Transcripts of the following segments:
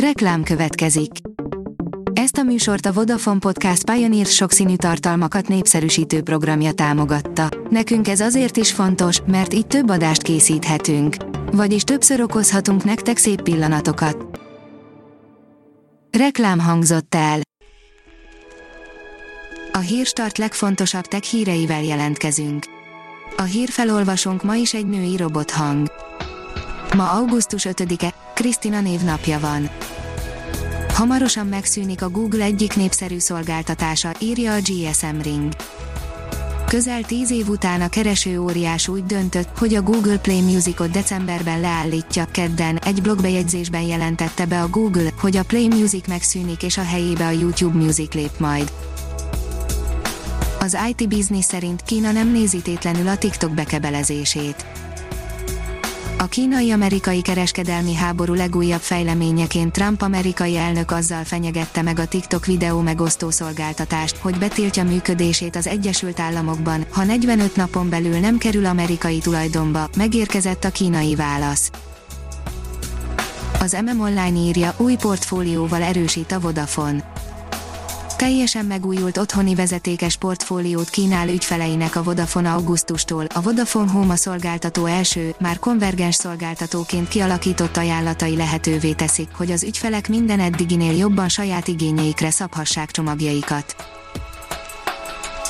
Reklám következik. Ezt a műsort a Vodafone Podcast Pioneer sokszínű tartalmakat népszerűsítő programja támogatta. Nekünk ez azért is fontos, mert így több adást készíthetünk. Vagyis többször okozhatunk nektek szép pillanatokat. Reklám hangzott el. A hírstart legfontosabb tech híreivel jelentkezünk. A hírfelolvasónk ma is egy női robothang. Ma augusztus 5-e, Krisztina névnapja van. Hamarosan megszűnik a Google egyik népszerű szolgáltatása, írja a GSM Ring. Közel tíz év után a kereső óriás úgy döntött, hogy a Google Play Musicot decemberben leállítja. Kedden egy blogbejegyzésben jelentette be a Google, hogy a Play Music megszűnik és a helyébe a YouTube Music lép majd. Az IT Business szerint Kína nem nézi tétlenül a TikTok bekebelezését. A kínai-amerikai kereskedelmi háború legújabb fejleményeként Trump amerikai elnök azzal fenyegette meg a TikTok videó megosztó szolgáltatást, hogy betiltja működését az Egyesült Államokban, ha 45 napon belül nem kerül amerikai tulajdonba, megérkezett a kínai válasz. Az MM Online írja, új portfólióval erősít a Vodafone Teljesen megújult otthoni vezetékes portfóliót kínál ügyfeleinek a Vodafone augusztustól. A Vodafone Home szolgáltató első, már konvergens szolgáltatóként kialakított ajánlatai lehetővé teszik, hogy az ügyfelek minden eddiginél jobban saját igényeikre szabhassák csomagjaikat.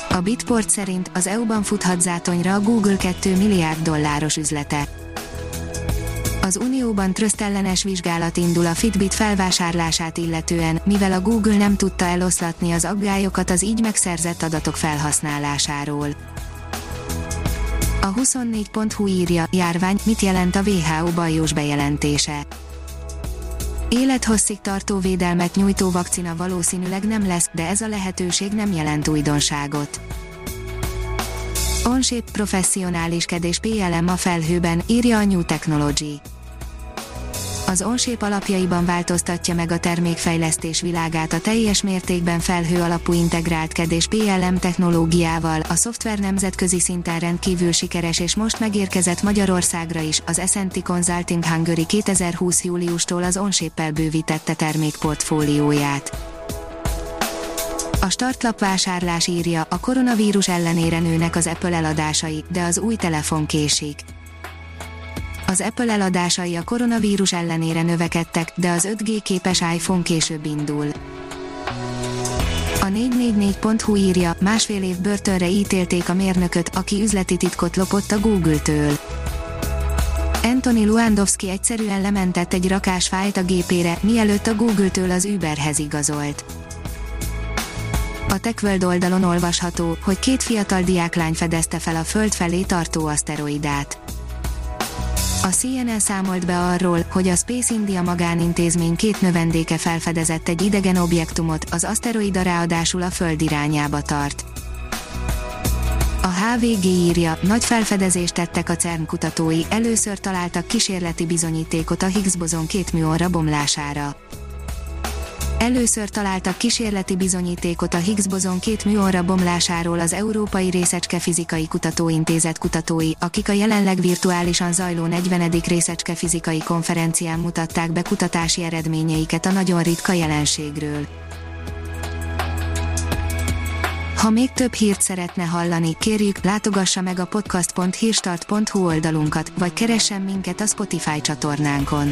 A Bitport szerint az EU-ban futhat zátonyra a Google 2 milliárd dolláros üzlete az Unióban trösztellenes vizsgálat indul a Fitbit felvásárlását illetően, mivel a Google nem tudta eloszlatni az aggályokat az így megszerzett adatok felhasználásáról. A 24.hu írja, járvány, mit jelent a WHO bajós bejelentése. Élethosszig tartó védelmet nyújtó vakcina valószínűleg nem lesz, de ez a lehetőség nem jelent újdonságot. Onshape professzionáliskedés PLM a felhőben, írja a New Technology az Onshape alapjaiban változtatja meg a termékfejlesztés világát a teljes mértékben felhő alapú integrált KED és PLM technológiával. A szoftver nemzetközi szinten rendkívül sikeres és most megérkezett Magyarországra is. Az S&T Consulting Hungary 2020 júliustól az Onshape-el bővítette termékportfólióját. A startlap vásárlás írja, a koronavírus ellenére nőnek az Apple eladásai, de az új telefon késik az Apple eladásai a koronavírus ellenére növekedtek, de az 5G képes iPhone később indul. A 444.hu írja, másfél év börtönre ítélték a mérnököt, aki üzleti titkot lopott a Google-től. Anthony Luandowski egyszerűen lementett egy rakás fájt a gépére, mielőtt a Google-től az Uberhez igazolt. A TechWorld oldalon olvasható, hogy két fiatal diáklány fedezte fel a Föld felé tartó aszteroidát. A CNN számolt be arról, hogy a Space India magánintézmény két növendéke felfedezett egy idegen objektumot, az aszteroida ráadásul a Föld irányába tart. A HVG írja, nagy felfedezést tettek a CERN kutatói, először találtak kísérleti bizonyítékot a Higgs bozon két műorra bomlására. Először találtak kísérleti bizonyítékot a Higgs bozon két műorra bomlásáról az Európai Részecske Fizikai Kutatóintézet kutatói, akik a jelenleg virtuálisan zajló 40. Részecske Fizikai Konferencián mutatták be kutatási eredményeiket a nagyon ritka jelenségről. Ha még több hírt szeretne hallani, kérjük, látogassa meg a podcast.hírstart.hu oldalunkat, vagy keressen minket a Spotify csatornánkon